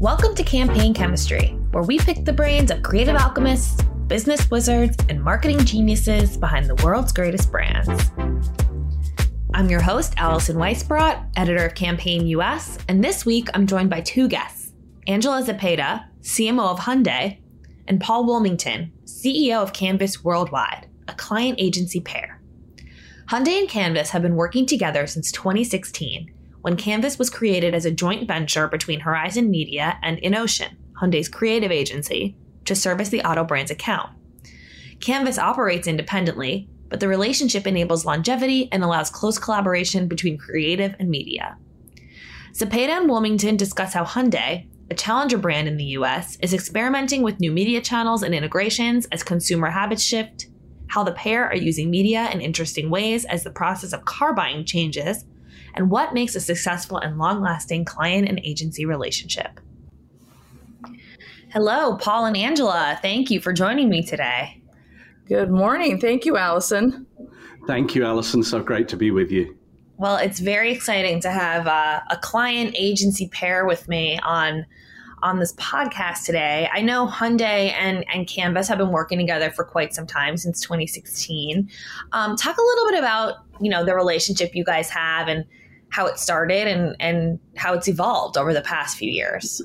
Welcome to Campaign Chemistry, where we pick the brains of creative alchemists, business wizards, and marketing geniuses behind the world's greatest brands. I'm your host, Allison Weisbrot, editor of Campaign US, and this week I'm joined by two guests Angela Zepeda, CMO of Hyundai, and Paul Woolmington, CEO of Canvas Worldwide, a client agency pair. Hyundai and Canvas have been working together since 2016 when Canvas was created as a joint venture between Horizon Media and Innocean, Hyundai's creative agency, to service the auto brand's account. Canvas operates independently, but the relationship enables longevity and allows close collaboration between creative and media. Zepeda and Woolmington discuss how Hyundai, a challenger brand in the US, is experimenting with new media channels and integrations as consumer habits shift, how the pair are using media in interesting ways as the process of car buying changes, and what makes a successful and long lasting client and agency relationship. Hello, Paul and Angela. Thank you for joining me today. Good morning. Thank you, Allison. Thank you, Allison. So great to be with you. Well, it's very exciting to have uh, a client agency pair with me on on this podcast today. I know Hyundai and, and Canvas have been working together for quite some time since 2016. Um, talk a little bit about you know the relationship you guys have and how it started and and how it's evolved over the past few years.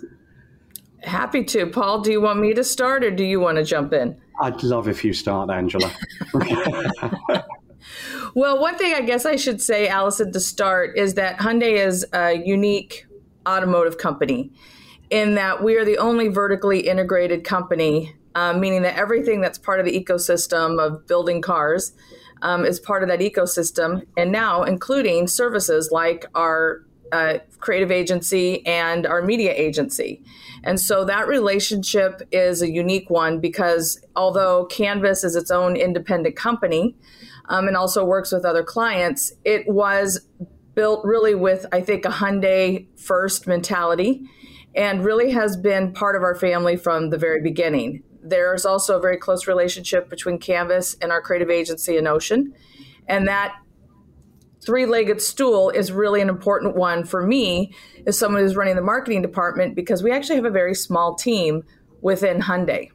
Happy to. Paul, do you want me to start or do you want to jump in? I'd love if you start, Angela. well, one thing I guess I should say, Allison, to start is that Hyundai is a unique automotive company in that we are the only vertically integrated company, uh, meaning that everything that's part of the ecosystem of building cars um, is part of that ecosystem, and now including services like our uh, creative agency and our media agency. And so that relationship is a unique one because although Canvas is its own independent company um, and also works with other clients, it was built really with, I think, a Hyundai first mentality and really has been part of our family from the very beginning. There's also a very close relationship between Canvas and our creative agency Innocean. And that three legged stool is really an important one for me as someone who's running the marketing department because we actually have a very small team within Hyundai.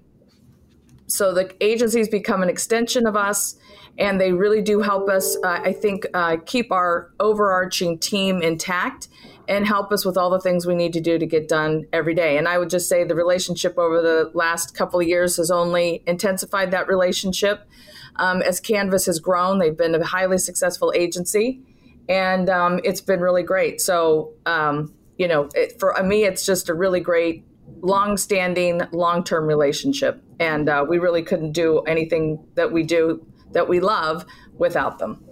So the agencies become an extension of us, and they really do help us, uh, I think, uh, keep our overarching team intact and help us with all the things we need to do to get done every day. And I would just say the relationship over the last couple of years has only intensified that relationship. Um, as Canvas has grown, they've been a highly successful agency, and um, it's been really great. So, um, you know, it, for me, it's just a really great, long-standing, long-term relationship, and uh, we really couldn't do anything that we do that we love without them.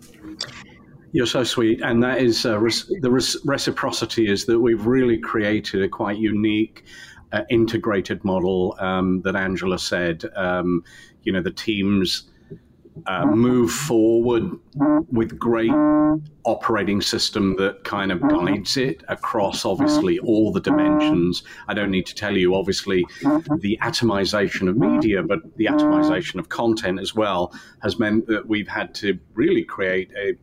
You're so sweet, and that is uh, the reciprocity is that we've really created a quite unique. Uh, integrated model um, that Angela said. Um, you know, the teams uh, move forward with great operating system that kind of guides it across obviously all the dimensions. I don't need to tell you obviously the atomization of media, but the atomization of content as well has meant that we've had to really create a,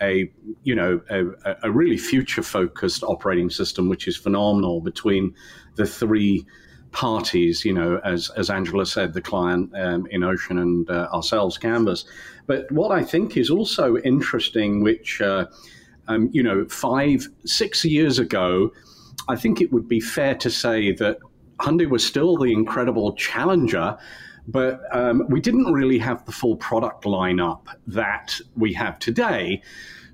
a you know a, a really future focused operating system, which is phenomenal between the three parties, you know, as, as Angela said, the client um, Innocean and uh, ourselves, Canvas. But what I think is also interesting, which, uh, um, you know, five, six years ago, I think it would be fair to say that Hyundai was still the incredible challenger, but um, we didn't really have the full product lineup that we have today.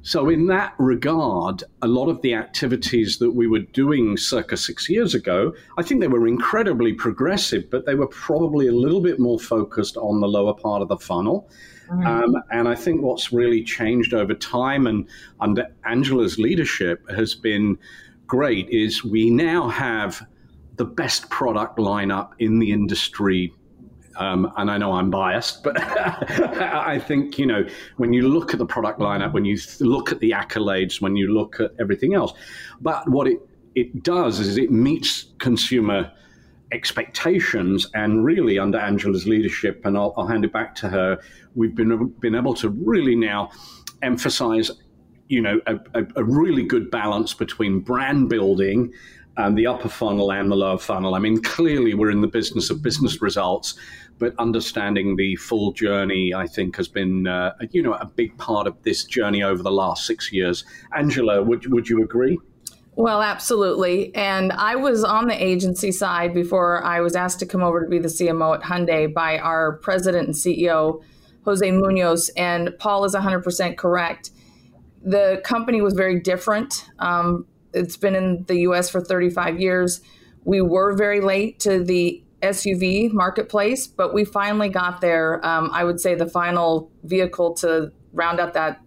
So, in that regard, a lot of the activities that we were doing circa six years ago, I think they were incredibly progressive, but they were probably a little bit more focused on the lower part of the funnel. Mm-hmm. Um, and I think what's really changed over time and under Angela's leadership has been great is we now have the best product lineup in the industry um, and I know I'm biased, but I think, you know, when you look at the product lineup, when you look at the accolades, when you look at everything else, but what it, it does is it meets consumer expectations. And really, under Angela's leadership, and I'll, I'll hand it back to her, we've been, been able to really now emphasize, you know, a, a, a really good balance between brand building um, the upper funnel and the lower funnel. I mean, clearly we're in the business of business results, but understanding the full journey, I think, has been uh, you know a big part of this journey over the last six years. Angela, would would you agree? Well, absolutely. And I was on the agency side before I was asked to come over to be the CMO at Hyundai by our president and CEO, Jose Munoz. And Paul is 100% correct. The company was very different. Um, it's been in the US for 35 years. We were very late to the SUV marketplace, but we finally got there. Um, I would say the final vehicle to round out that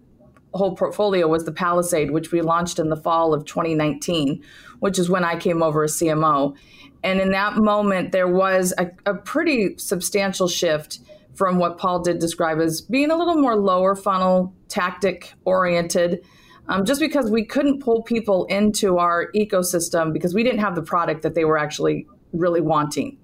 whole portfolio was the Palisade, which we launched in the fall of 2019, which is when I came over as CMO. And in that moment, there was a, a pretty substantial shift from what Paul did describe as being a little more lower funnel, tactic oriented. Um, just because we couldn't pull people into our ecosystem because we didn't have the product that they were actually really wanting.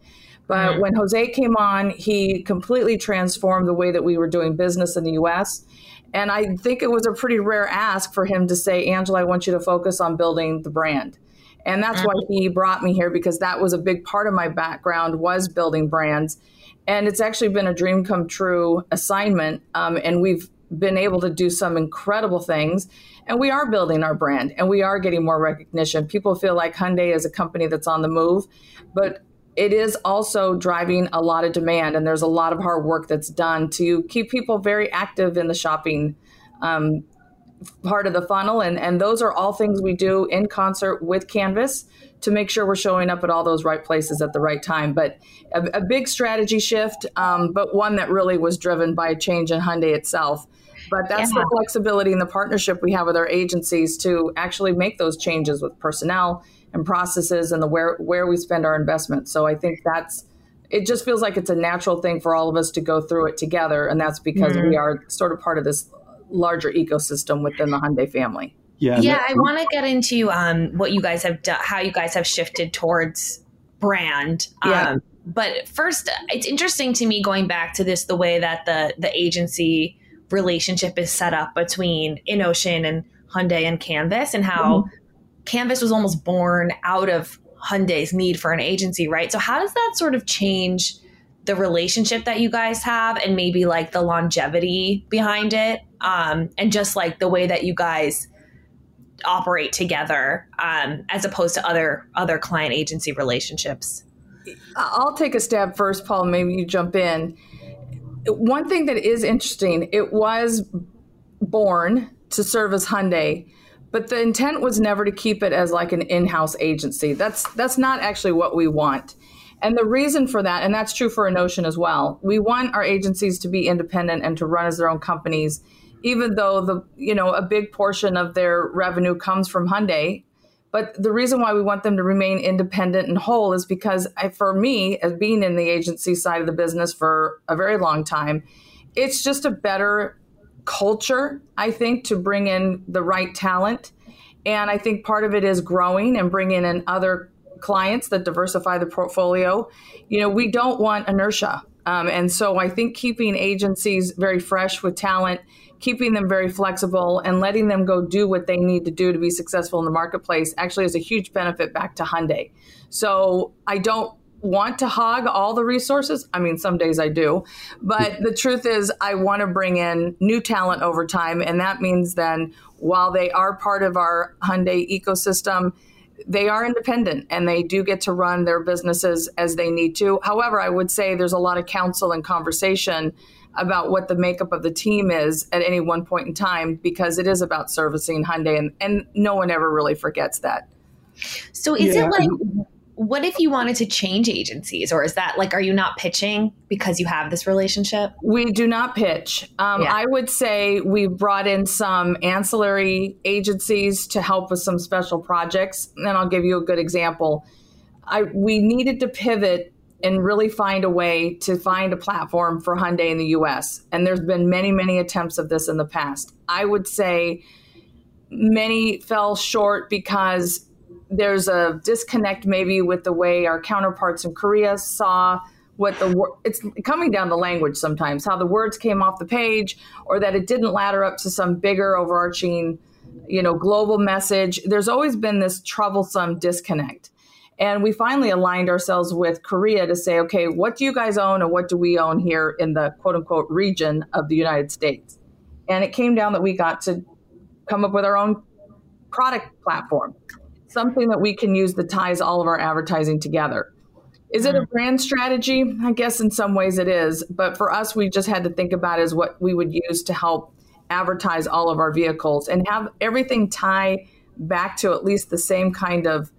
But mm-hmm. when Jose came on, he completely transformed the way that we were doing business in the US. And I think it was a pretty rare ask for him to say, Angela, I want you to focus on building the brand. And that's mm-hmm. why he brought me here because that was a big part of my background was building brands. And it's actually been a dream come true assignment. Um, and we've been able to do some incredible things. And we are building our brand and we are getting more recognition. People feel like Hyundai is a company that's on the move, but it is also driving a lot of demand and there's a lot of hard work that's done to keep people very active in the shopping um, part of the funnel. And, and those are all things we do in concert with canvas to make sure we're showing up at all those right places at the right time. But a, a big strategy shift um, but one that really was driven by a change in hyundai itself but that's yeah. the flexibility and the partnership we have with our agencies to actually make those changes with personnel and processes and the where where we spend our investment. So I think that's it just feels like it's a natural thing for all of us to go through it together and that's because mm-hmm. we are sort of part of this larger ecosystem within the Hyundai family. Yeah, yeah. I want to get into um, what you guys have done, how you guys have shifted towards brand. Yeah. Um, but first, it's interesting to me going back to this the way that the the agency relationship is set up between Innocean and Hyundai and Canvas, and how mm-hmm. Canvas was almost born out of Hyundai's need for an agency, right? So how does that sort of change the relationship that you guys have and maybe like the longevity behind it um, and just like the way that you guys operate together um, as opposed to other other client agency relationships i'll take a stab first paul maybe you jump in one thing that is interesting it was born to serve as hyundai but the intent was never to keep it as like an in-house agency. That's that's not actually what we want. And the reason for that and that's true for Innocean as well we want our agencies to be independent and to run as their own companies even though the you know a big portion of their revenue comes from hyundai but the reason why we want them to remain independent and whole is because I, for me as being in the agency side of the business for a very long time it's just a better culture, I think, to bring in the right talent. And I think part of it is growing and bringing in other clients that diversify the portfolio. You know, we don't want inertia. Um, and so I think keeping agencies very fresh with talent, keeping them very flexible, and letting them go do what they need to do to be successful in the marketplace actually is a huge benefit back to Hyundai. So I don't want to hog all the resources. I mean, some days I do. But the truth is, I want to bring in new talent over time. And that means then, while they are part of our Hyundai ecosystem, they are independent and they do get to run their businesses as they need to. However, I would say there's a lot of counsel and conversation about what the makeup of the team is at any one point in time because it is about servicing Hyundai and, and no one ever really forgets that. So is yeah. it like what if you wanted to change agencies or is that like are you not pitching because you have this relationship we do not pitch um, yeah. i would say we brought in some ancillary agencies to help with some special projects and i'll give you a good example I, we needed to pivot and really find a way to find a platform for hyundai in the us and there's been many many attempts of this in the past. I would say many fell short because there's a disconnect maybe with the way our counterparts in Korea saw what the it's coming down to language sometimes how the words came off the page or that it didn't ladder up to some bigger overarching you know global message. There's always been this troublesome disconnect And we finally aligned ourselves with Korea to say, okay, what do you guys own and what do we own here in the quote unquote region of the United States? And it came down that we got to come up with our own product platform, something that we can use that ties all of our advertising together. Is it a mm-hmm. brand strategy? I guess in some ways it is. But for us, we just had to think about is what we would use to help advertise all of our vehicles and have everything tie back to at least the same kind of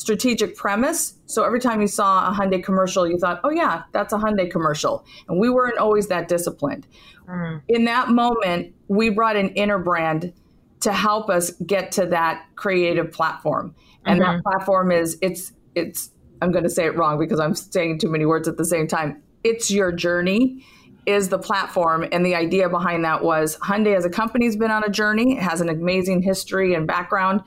strategic premise. So every time you saw a Hyundai commercial, you thought, oh, yeah, that's a Hyundai commercial. And we weren't always that disciplined. Mm. In that moment, we brought an Interbrand to help us get to that creative platform. And mm-hmm. that platform is, it's, it's, I'm going to say it wrong because I'm saying too many words at the same time. It's your journey is the platform. And the idea behind that was Hyundai as a company has been on a journey, it has an amazing history and background.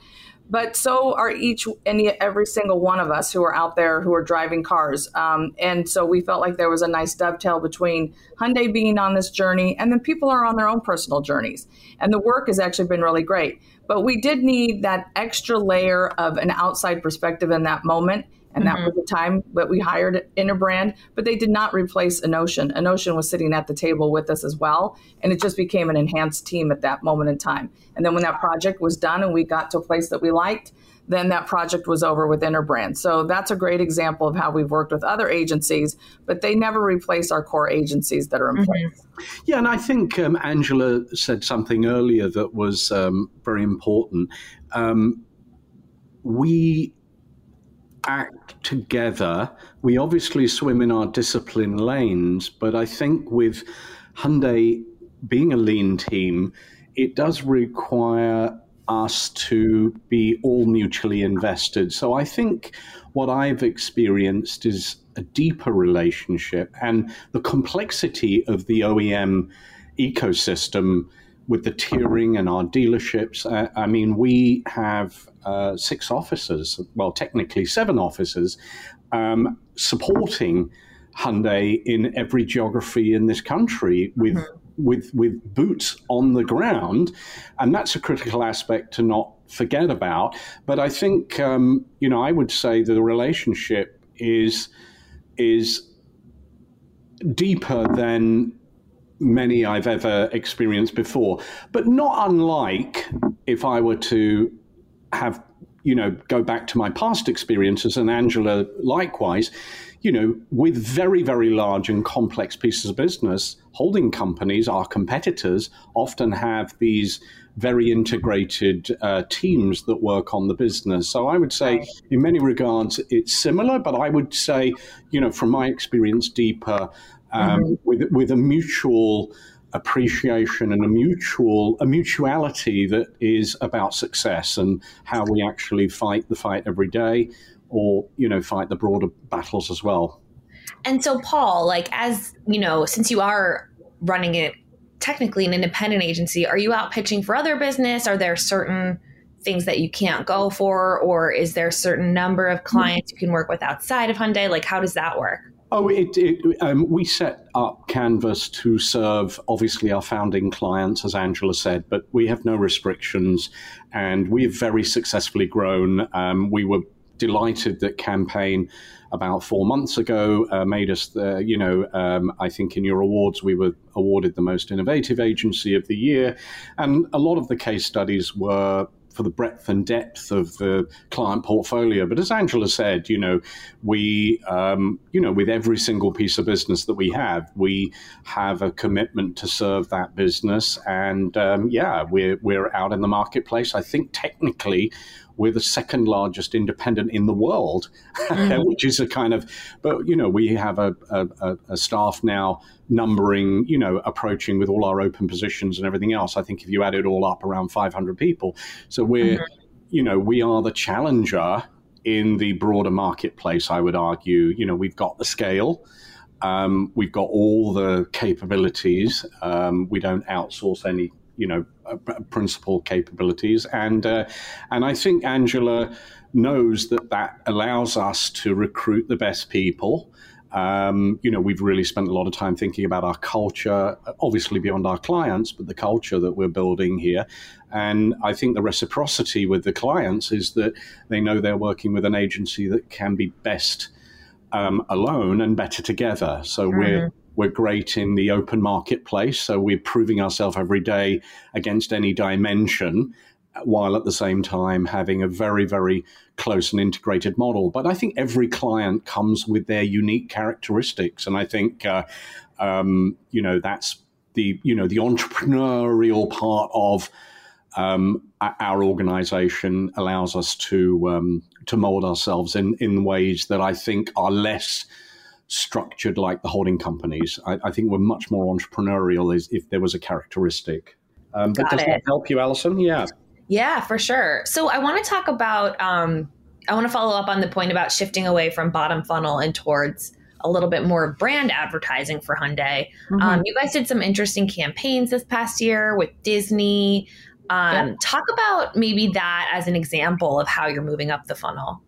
But so are each and every single one of us who are out there who are driving cars. Um, and so we felt like there was a nice dovetail between Hyundai being on this journey and then people are on their own personal journeys. And the work has actually been really great. But we did need that extra layer of an outside perspective in that moment and mm-hmm. that was the time that we hired Interbrand. But they did not replace Innocean. Innocean was sitting at the table with us as well, and it just became an enhanced team at that moment in time. And then when that project was done and we got to a place that we liked, then that project was over with Interbrand. So that's a great example of how we've worked with other agencies, but they never replace our core agencies that are in mm-hmm. place. Yeah, and I think um, Angela said something earlier that was um, very important. Um, we act together. We obviously swim in our discipline lanes, but I think with Hyundai being a lean team, it does require us to be all mutually invested. So I think what I've experienced is a deeper relationship and the complexity of the OEM ecosystem with the tiering and our dealerships. I, I mean, we have uh, six officers, well, technically seven officers, um, supporting Hyundai in every geography in this country with. Mm-hmm. With with boots on the ground, and that's a critical aspect to not forget about. But I think um, you know I would say the relationship is is deeper than many I've ever experienced before, but not unlike if I were to have, you know, go back to my past experiences and Angela likewise, you know, with very, very large and complex pieces of business, holding companies, our competitors, often have these very integrated uh, teams that work on the business. So I would say, in many regards, it's similar, but I would say, you know, from my experience, deeper um, mm-hmm. with with a mutual appreciation and a mutual a mutuality that is about success and how we actually fight the fight every day or you know fight the broader battles as well. And so paul like as you know since you are running it technically an independent agency are you out pitching for other business? Are there certain things that you can't go for or is there a certain number of clients you can work with outside of hyundai? Like how does that work Oh, it, it, um, we set up Canvas to serve obviously our founding clients, as Angela said, but we have no restrictions and we have very successfully grown. Um, we were delighted that Campaign about four months ago uh, made us, the, you know, um, I think in your awards we were awarded the most innovative agency of the year. And a lot of the case studies were for the breadth and depth of the client portfolio. But as Angela said, you know, we, um, you know, with every single piece of business that we have, we have a commitment to serve that business. And um, yeah, we're we're out in the marketplace. I think technically we're the second largest independent in the world, mm. which is a kind of, but you know, we have a, a, a, staff now numbering, you know, approaching with all our open positions and everything else. I think if you add it all up, around 500 people. So we're, mm-hmm. you know, we are the challenger in the broader marketplace, I would argue. You know, we've got the scale. Um, we've got all the capabilities. Um, we don't outsource any you know uh, principal capabilities, and uh, and I think Angela knows that that allows us to recruit the best people. Um, you know, we've really spent a lot of time thinking about our culture, obviously beyond our clients, but the culture that we're building here. And I think the reciprocity with the clients is that they know they're working with an agency that can be best um, alone and better together. So mm-hmm. we're we're great in the open marketplace. So we're proving ourselves every day against any dimension while at the same time having a very, very close and integrated model. But I think every client comes with their unique characteristics, and I think uh, um, you know that's the you know the entrepreneurial part of um, our organization allows us to um, to mold ourselves in in ways that I think are less structured like the holding companies. I, I think we're much more entrepreneurial is if there was a characteristic. Um, but Got does it. that help you, Allison? Yeah. Yeah, for sure. So I want to talk about, um, I want to follow up on the point about shifting away from bottom funnel and towards a little bit more brand advertising for Hyundai. Mm-hmm. Um, you guys did some interesting campaigns this past year with Disney. Um, yeah. Talk about maybe that as an example of how you're moving up the funnel.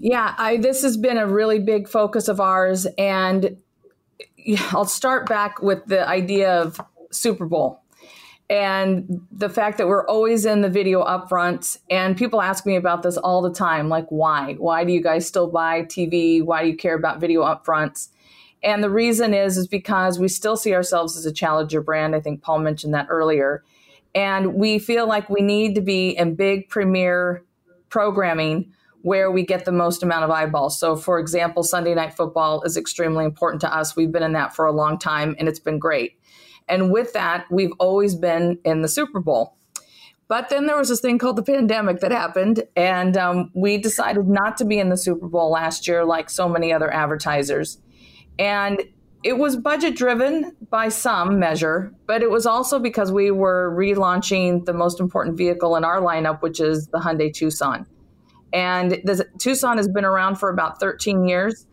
Yeah, I, this has been a really big focus of ours. And I'll start back with the idea of Super Bowl and the fact that we're always in the video upfronts and people ask me about this all the time like why? Why do you guys still buy tv why do you care about video upfronts? And the reason is is because we still see ourselves as a challenger brand. I think paul mentioned that earlier. And we feel like we need to be in big premier programming where we get the most amount of eyeballs so for example sunday night football is extremely important to us we've been in that for a long time and it's been great and with that, we've always been in the Super Bowl. But then there was this thing called the pandemic that happened, and um, we decided not to be in the Super Bowl last year, like so many other advertisers. And it was budget driven by some measure, but it was also because we were relaunching the most important vehicle in our lineup, which is the Hyundai Tucson. And the Tucson has been around for about 13 years.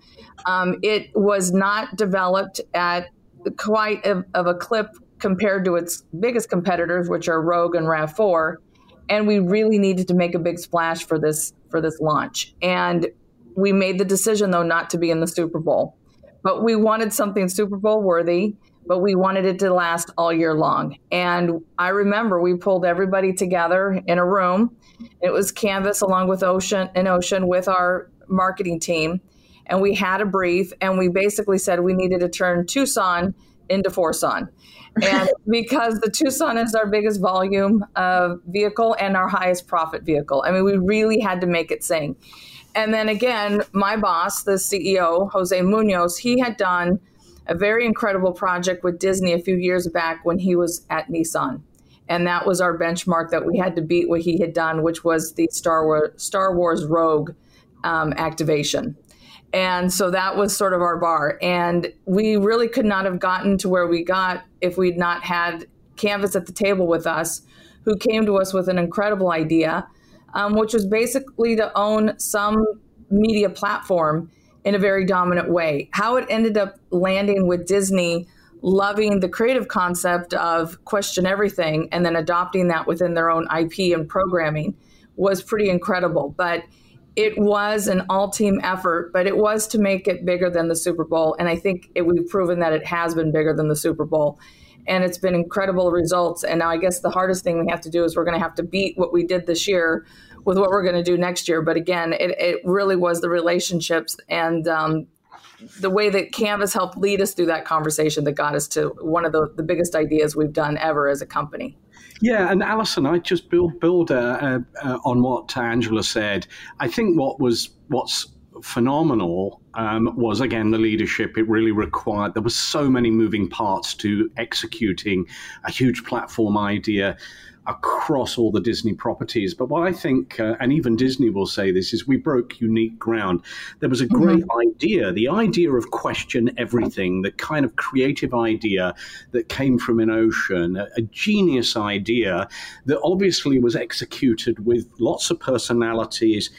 Um, it was not developed at quite of, of a clip compared to its biggest competitors, which are Rogue and Rav4. And we really needed to make a big splash for this for this launch. And we made the decision though not to be in the Super Bowl. But we wanted something Super Bowl worthy, but we wanted it to last all year long. And I remember we pulled everybody together in a room. It was Canvas along with Ocean and Ocean with our marketing team and we had a brief and we basically said we needed to turn Tucson into Forson. And because the Tucson is our biggest volume of vehicle and our highest profit vehicle. I mean, we really had to make it sing. And then again, my boss, the CEO, Jose Munoz, he had done a very incredible project with Disney a few years back when he was at Nissan. And that was our benchmark that we had to beat what he had done, which was the Star Wars, Star Wars Rogue um, activation. And so that was sort of our bar. And we really could not have gotten to where we got if we'd not had Canvas at the table with us, who came to us with an incredible idea, um, which was basically to own some media platform in a very dominant way. How it ended up landing with Disney loving the creative concept of question everything and then adopting that within their own IP and programming was pretty incredible. But it was an all team effort, but it was to make it bigger than the Super Bowl. And I think it, we've proven that it has been bigger than the Super Bowl. And it's been incredible results. And now I guess the hardest thing we have to do is we're going to have to beat what we did this year with what we're going to do next year. But again, it, it really was the relationships and um, the way that Canvas helped lead us through that conversation that got us to one of the, the biggest ideas we've done ever as a company. Yeah, and Allison, I just build build uh, uh, on what Angela said. I think what was what's phenomenal um, was again the leadership. It really required. There were so many moving parts to executing a huge platform idea across all the Disney properties. But what I think, uh, and even Disney will say this, is we broke unique ground. There was a mm-hmm. great mm-hmm. idea, the idea of question everything, the kind of creative idea that came from an Innocean, a, a genius idea that obviously was executed with lots of personalities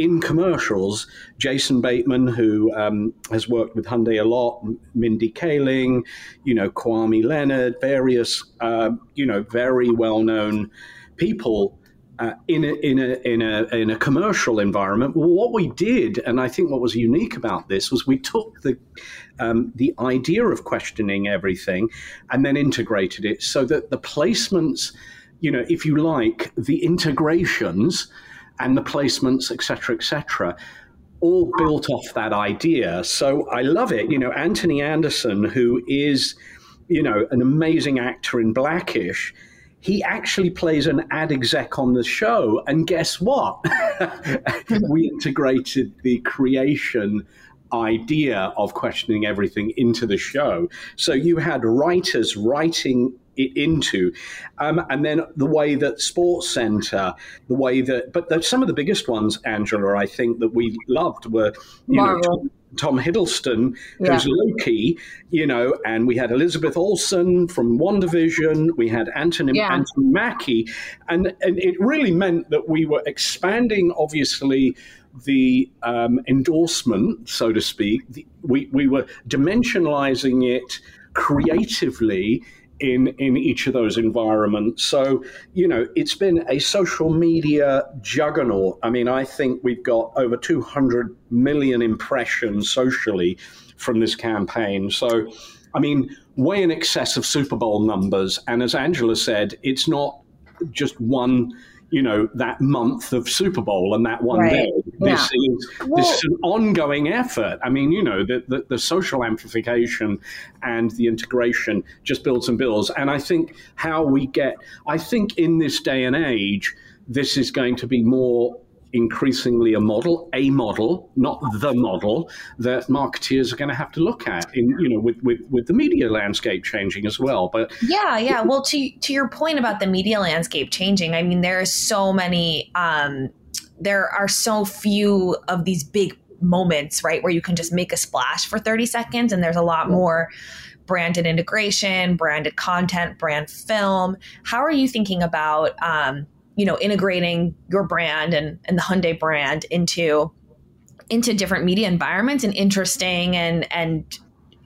in commercials, Jason Bateman, who um, has worked with Hyundai a lot, Mindy Kaling, you know, Kawhi Leonard, various, uh, you know, very well known people uh, in a, in a in a in a commercial environment. Well, what we did, and I think what was unique about this was we took the um, the idea of questioning everything and then integrated it so that the placements, you know, if you like, the integrations and the placements, etc., etc., all built off that idea. So I love it. You know, Anthony Anderson, who is, you know, an amazing actor in Blackish he actually plays an ad exec on the show. And guess what? we integrated the creation idea of questioning everything into the show. So you had writers writing it into, um, and then the way that Sports Center, the way that, but the, some of the biggest ones, Angela, I think that we loved were, you Marvel. know, Tom Hiddleston, yeah. who's Loki, you know, and we had Elizabeth Olsen from WandaVision, we had Anthony, yeah. Anthony Mackie, and, and it really meant that we were expanding, obviously, the um, endorsement, so to speak. The, we, we were dimensionalizing it creatively in in each of those environments. So you know, it's been a social media juggernaut. I mean, I think we've got over 200 million impressions socially from this campaign. So, I mean, way in excess of Super Bowl numbers. And as Angela said, it's not just one you know that month of Super Bowl and that one right. day. This yeah. is well, this is an ongoing effort. I mean, you know, the, the, the social amplification and the integration just builds and builds. And I think how we get, I think in this day and age, this is going to be more increasingly a model, a model, not the model that marketeers are going to have to look at in you know with, with, with the media landscape changing as well. But yeah, yeah. Well, to to your point about the media landscape changing, I mean, there are so many. Um, there are so few of these big moments, right, where you can just make a splash for thirty seconds, and there's a lot more branded integration, branded content, brand film. How are you thinking about um, you know integrating your brand and, and the Hyundai brand into into different media environments in interesting and and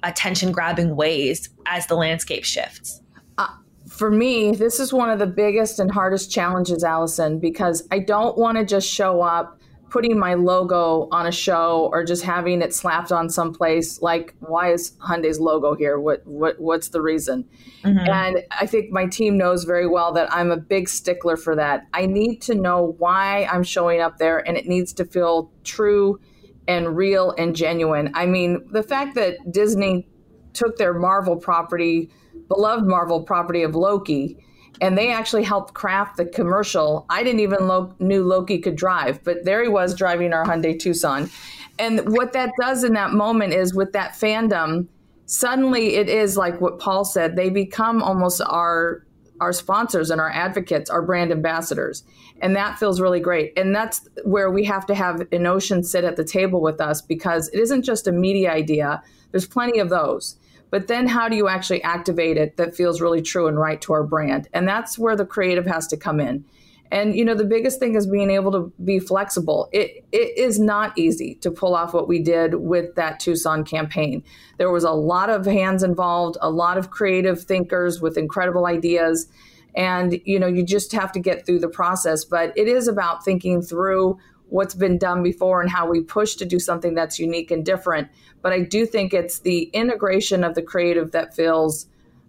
attention grabbing ways as the landscape shifts? Uh, for me this is one of the biggest and hardest challenges allison because i don't want to just show up putting my logo on a show or just having it slapped on someplace like why is Hyundai's logo here? What what what's the reason? Mm-hmm. and I think my team knows very well that I'm a big stickler for that. I need to know why I'm showing up there and it needs to feel true and real and genuine. I mean the fact that Disney took their Marvel property beloved Marvel property of Loki and they actually helped craft the commercial. I didn't even lo- knew Loki could drive, but there he was driving our Hyundai Tucson. And what that does in that moment is with that fandom, suddenly it is like what Paul said, they become almost our our sponsors and our advocates, our brand ambassadors. And that feels really great. And that's where we have to have Innocean sit at the table with us because it isn't just a media idea. There's plenty of those. But then how do you actually activate it that feels really true and right to our brand? And that's where the creative has to come in. And you know, the biggest thing is being able to be flexible. It it is not easy to pull off what we did with that Tucson campaign. There was a lot of hands involved, a lot of creative thinkers with incredible ideas. And you know, you just have to get through the process. But it is about thinking through what's been done before and how we push to do something that's unique and different. But I do think it's the integration of the creative that feels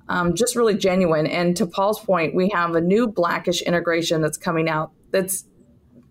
um, just really genuine. And to Paul's point, we have a new Blackish integration that's coming out that's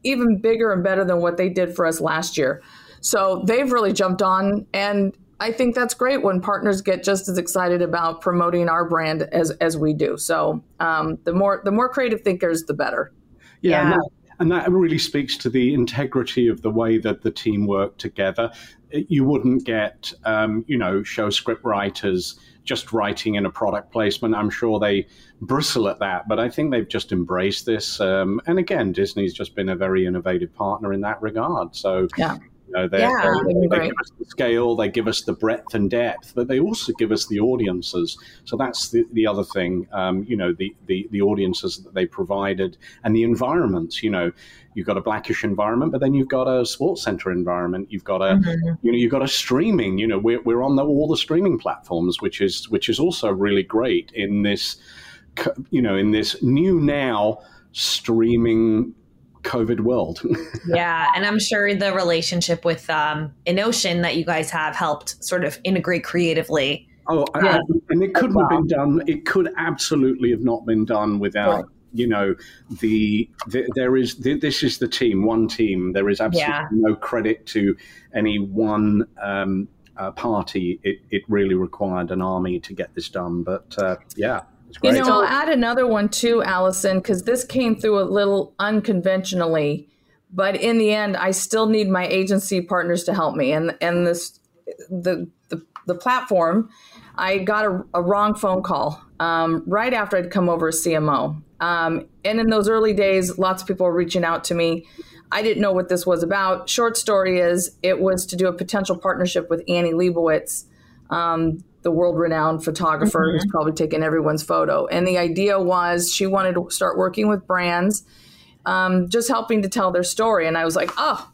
even bigger and better than what they did for us last year. So they've really jumped on and I think that's great when partners get just as excited about promoting our brand as, as we do. So um, the more the more creative thinkers, the better. Yeah, yeah and that really speaks to the integrity of the way that the team work together. You wouldn't get, um, you know, show script writers just writing in a product placement. I'm sure they bristle at that, but I think they've just embraced this. Um, and again, Disney's just been a very innovative partner in that regard. So yeah know, they, yeah, they, they give us the scale, they give us the breadth and depth, but they also give us the audiences. So that's the, the other thing, um, you know, the, the, the audiences that they provided and the environments, you know, you've got a blackish environment, but then you've got a sports center environment. You've got a, mm-hmm. you know, you've got a streaming. You know, we're, we're on the, all the streaming platforms, which is which is also really great in this, you know, in this new now streaming COVID world. yeah, and I'm sure the relationship with um, Innocean that you guys have helped sort of integrate creatively. Oh, yeah. and it couldn't well. have been done. It could absolutely have not been done without. Right. You know, the, the there is the, this is the team, one team. There is absolutely yeah. no credit to any one um, uh, party. It, it really required an army to get this done. But uh, yeah, you know, I'll add another one too, Allison, because this came through a little unconventionally. But in the end, I still need my agency partners to help me. And and this the the, the platform, I got a, a wrong phone call um, right after I'd come over as CMO. Um, and in those early days, lots of people were reaching out to me. I didn't know what this was about. Short story is, it was to do a potential partnership with Annie Leibovitz. Um, the world renowned photographer mm-hmm. who's probably taken everyone's photo. And the idea was she wanted to start working with brands, um, just helping to tell their story. And I was like, oh,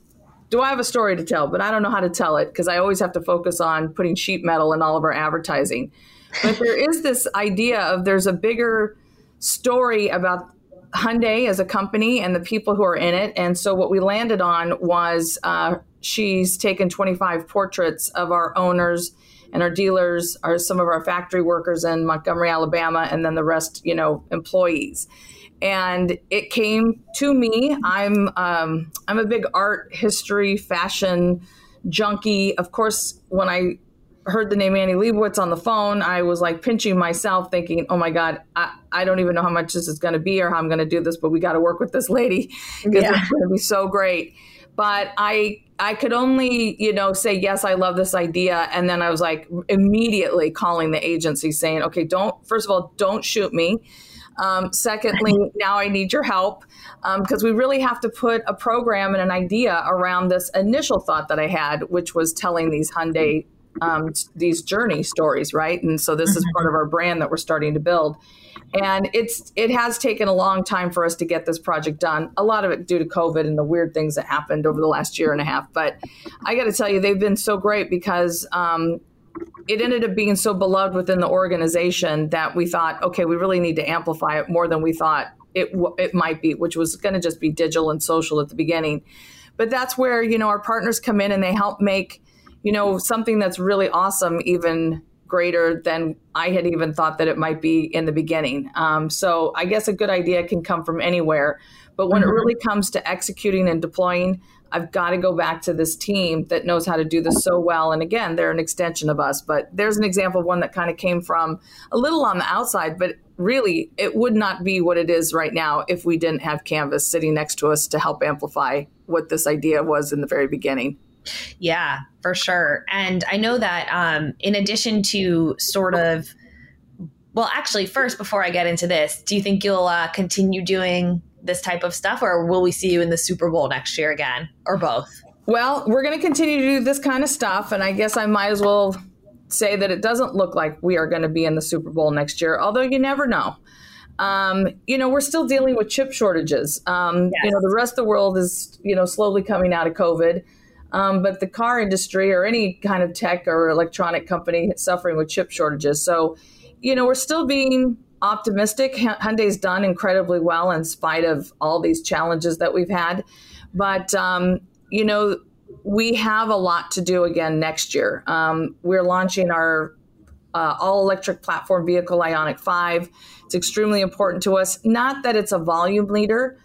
do I have a story to tell? But I don't know how to tell it because I always have to focus on putting sheet metal in all of our advertising. But there is this idea of there's a bigger story about Hyundai as a company and the people who are in it. And so what we landed on was uh, she's taken 25 portraits of our owners and our dealers are some of our factory workers in Montgomery, Alabama, and then the rest, you know, employees. And it came to me. I'm um, I'm a big art, history, fashion junkie. Of course, when I heard the name Annie Leibovitz on the phone, I was like pinching myself, thinking, "Oh my God, I, I don't even know how much this is going to be or how I'm going to do this, but we got to work with this lady because yeah. it's going to be so great." But I I could only, you know, say, yes, I love this idea. And then I was like immediately calling the agency saying, okay, don't, first of all, don't shoot me. Um, secondly, now I need your help because um, we really have to put a program and an idea around this initial thought that I had, which was telling these Hyundai um, these journey stories, right? And so this is part of our brand that we're starting to build. And it's it has taken a long time for us to get this project done. A lot of it due to covid and the weird things that happened over the last year and a half. But i got to tell you they've been so great because um, it ended up being so beloved within the organization that we thought okay we really need to amplify it more than we thought it it might be which was going to just be digital and social at the beginning. But that's where you know our partners come in and they help make you know something that's really awesome even greater than I had even thought that it might be in the beginning. Um, so I guess a good idea can come from anywhere. But when mm-hmm. it really comes to executing and deploying, I've got to go back to this team that knows how to do this so well. And again, they're an extension of us. But there's an example of one that kind of came from a little on the outside, but really it would not be what it is right now if we didn't have Canvas sitting next to us to help amplify what this idea was in the very beginning. Yeah, for sure. And I know that um, in addition to sort of, well, actually, first, before I get into this, do you think you'll uh, continue doing this type of stuff or will we see you in the Super Bowl next year again or both? Well, we're going to continue to do this kind of stuff. And I guess I might as well say that it doesn't look like we are going to be in the Super Bowl next year, although you never know. Um, you know, we're still dealing with chip shortages. Um, yes. You know, the rest of the world is, you know, slowly coming out of COVID. Um, but the car industry or any kind of tech or electronic company suffering with chip shortages. So, you know, we're still being optimistic. Hyundai's done incredibly well in spite of all these challenges that we've had. But, um, you know, we have a lot to do again next year. Um, we're launching our uh, all electric platform vehicle Ioniq 5. It's extremely important to us. Not that it's a volume leader.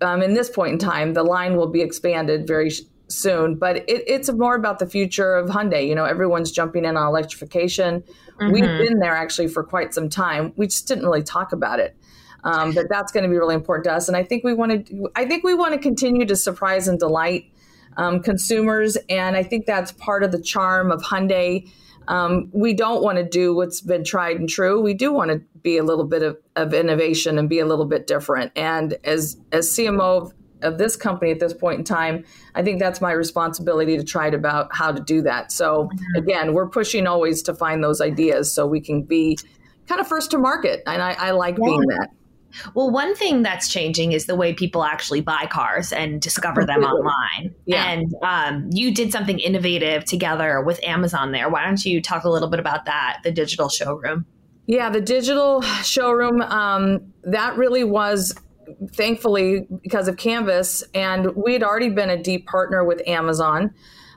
Um, in this point in time, the line will be expanded very soon, but it, it's more about the future of Hyundai. You know, everyone's jumping in on electrification. Mm-hmm. We've been there actually for quite some time. We just didn't really talk about it. Um, but that's going to be really important to us. And I think we want to, I think we want to continue to surprise and delight um, consumers. And I think that's part of the charm of Hyundai. Um, we don't want to do what's been tried and true. We do want to be a little bit of, of innovation and be a little bit different. And as as CMO of this company at this point in time, I think that's my responsibility to try to about how to do that. So mm-hmm. again, we're pushing always to find those ideas so we can be kind of first to market, and I, I like yeah. being that. Well, one thing that's changing is the way people actually buy cars and discover them online. Yeah. And um, you did something innovative together with Amazon there. Why don't you talk a little bit about that, the digital showroom? Yeah, the digital showroom, um, that really was thankfully, because of Canvas, and we had already been a deep partner with Amazon.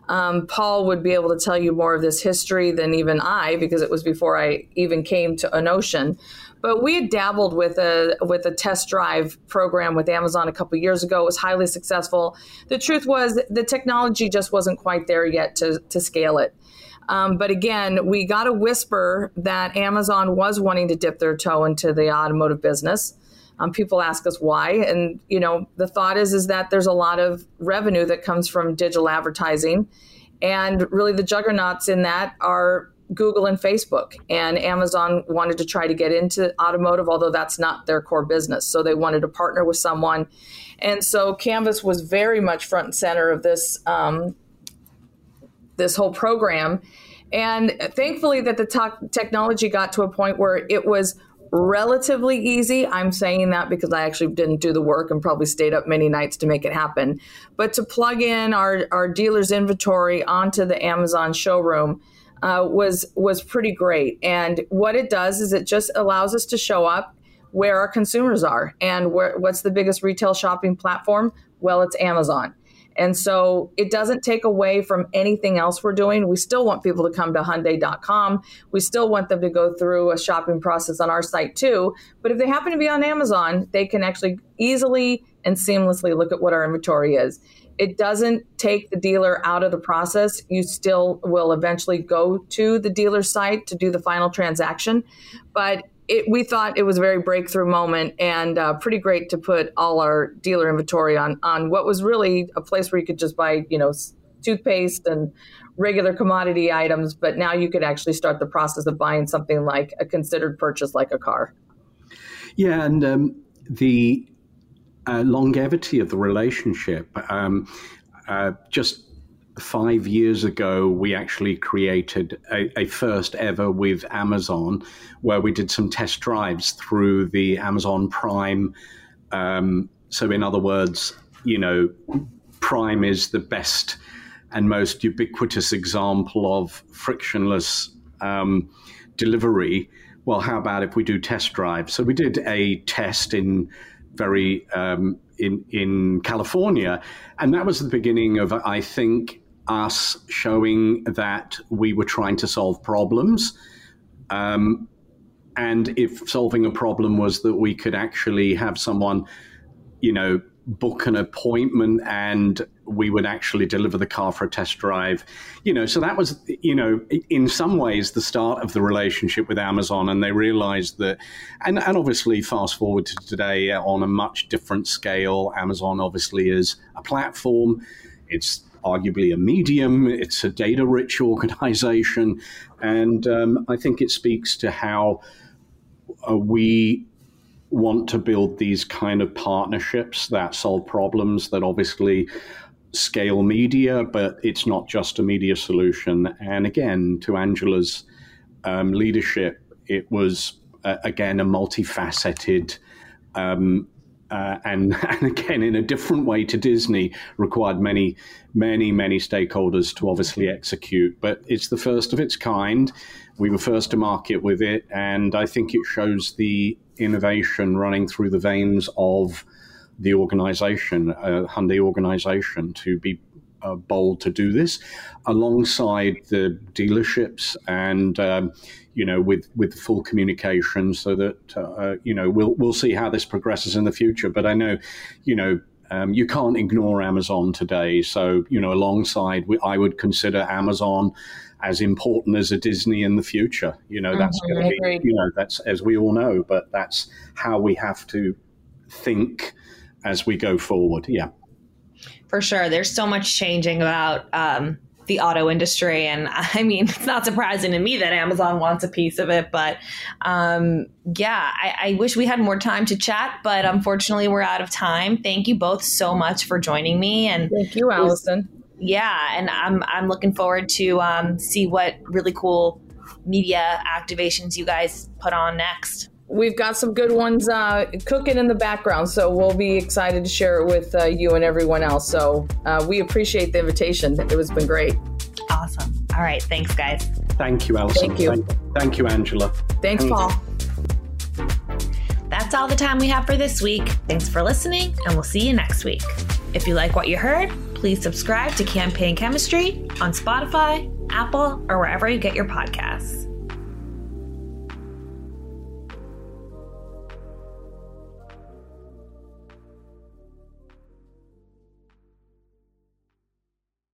Um, Paul would be able to tell you more of this history than even I, because it was before I even came to Ocean. But we had dabbled with a with a test drive program with Amazon a couple years ago. It was highly successful. The truth was the technology just wasn't quite there yet to to scale it. Um, but again, we got a whisper that Amazon was wanting to dip their toe into the automotive business. Um, people ask us why, and you know the thought is is that there's a lot of revenue that comes from digital advertising, and really the juggernauts in that are Google and Facebook. And Amazon wanted to try to get into automotive, although that's not their core business. So they wanted to partner with someone, and so Canvas was very much front and center of this um, this whole program. And thankfully, that the t- technology got to a point where it was relatively easy. I'm saying that because I actually didn't do the work and probably stayed up many nights to make it happen. But to plug in our, our dealer's inventory onto the Amazon showroom uh, was was pretty great. And what it does is it just allows us to show up where our consumers are and where, what's the biggest retail shopping platform? Well, it's Amazon. And so it doesn't take away from anything else we're doing. We still want people to come to Hyundai.com. We still want them to go through a shopping process on our site too. But if they happen to be on Amazon, they can actually easily and seamlessly look at what our inventory is. It doesn't take the dealer out of the process. You still will eventually go to the dealer site to do the final transaction. But it, we thought it was a very breakthrough moment and uh, pretty great to put all our dealer inventory on on what was really a place where you could just buy you know toothpaste and regular commodity items but now you could actually start the process of buying something like a considered purchase like a car. Yeah and um, the uh, longevity of the relationship um, uh, just five years ago, we actually created a, a, first ever with Amazon, where we did some test drives through the Amazon Prime. Um, so, in other words, you know, Prime is the best and most ubiquitous example of frictionless um, delivery. Well, how about if we do test drives? So, we did a test in very um, in in California, and that was the beginning of I think us showing that we were trying to solve problems. Um, and if solving a problem was that we could actually have someone, you know, book an appointment and we would actually deliver the car for a test drive you know so that was you know in some ways the start of the relationship with amazon and they realized that and, and obviously fast forward to today on a much different scale amazon obviously is a platform it's arguably a medium. It's a data rich organization. And um, I think it speaks to how uh, we want to build these kind of partnerships that solve problems that obviously scale media, but it's not just a media solution. And again, to Angela's um, leadership, it was uh, again a multifaceted um, uh, and, and again in a different way to Disney, required many, many, many stakeholders to obviously execute. But it's the first of its kind. We were first to market with it, and I think it shows the innovation running through the veins of the organization, uh, Hyundai organization, to be uh, bold to do this alongside the dealerships and um, you know, with with full communication, so that uh, you know we'll we'll see how this progresses in the future. But I know, you know. Um, you can't ignore Amazon today. So, you know, alongside, I would consider Amazon as important as a Disney in the future. You know, that's mm-hmm, going to be, you know, that's as we all know, but that's how we have to think as we go forward. Yeah. For sure. There's so much changing about um, the auto industry. And I mean, it's not surprising to me that Amazon wants a piece of it. But um, yeah, I, I, wish we had more time to chat, but unfortunately, we're out of time. Thank you both so much for joining me. And thank you, Allison. yeah, and I'm I'm looking forward to um, see what really cool media activations you guys put on next we've got some good ones uh, cooking in the background, so we'll be excited to share it with uh, you and everyone else. So uh, we appreciate the invitation. It has been great. Awesome. All right. Thanks, guys. Thank you, Allison. Thank you. Thank, thank you, Angela. Thanks, Paul. That's that's all the time we have for this week. Thanks for listening, and we'll see you next week. If you like what you heard, please subscribe to Campaign Chemistry on Spotify, Apple, or wherever you get your podcasts.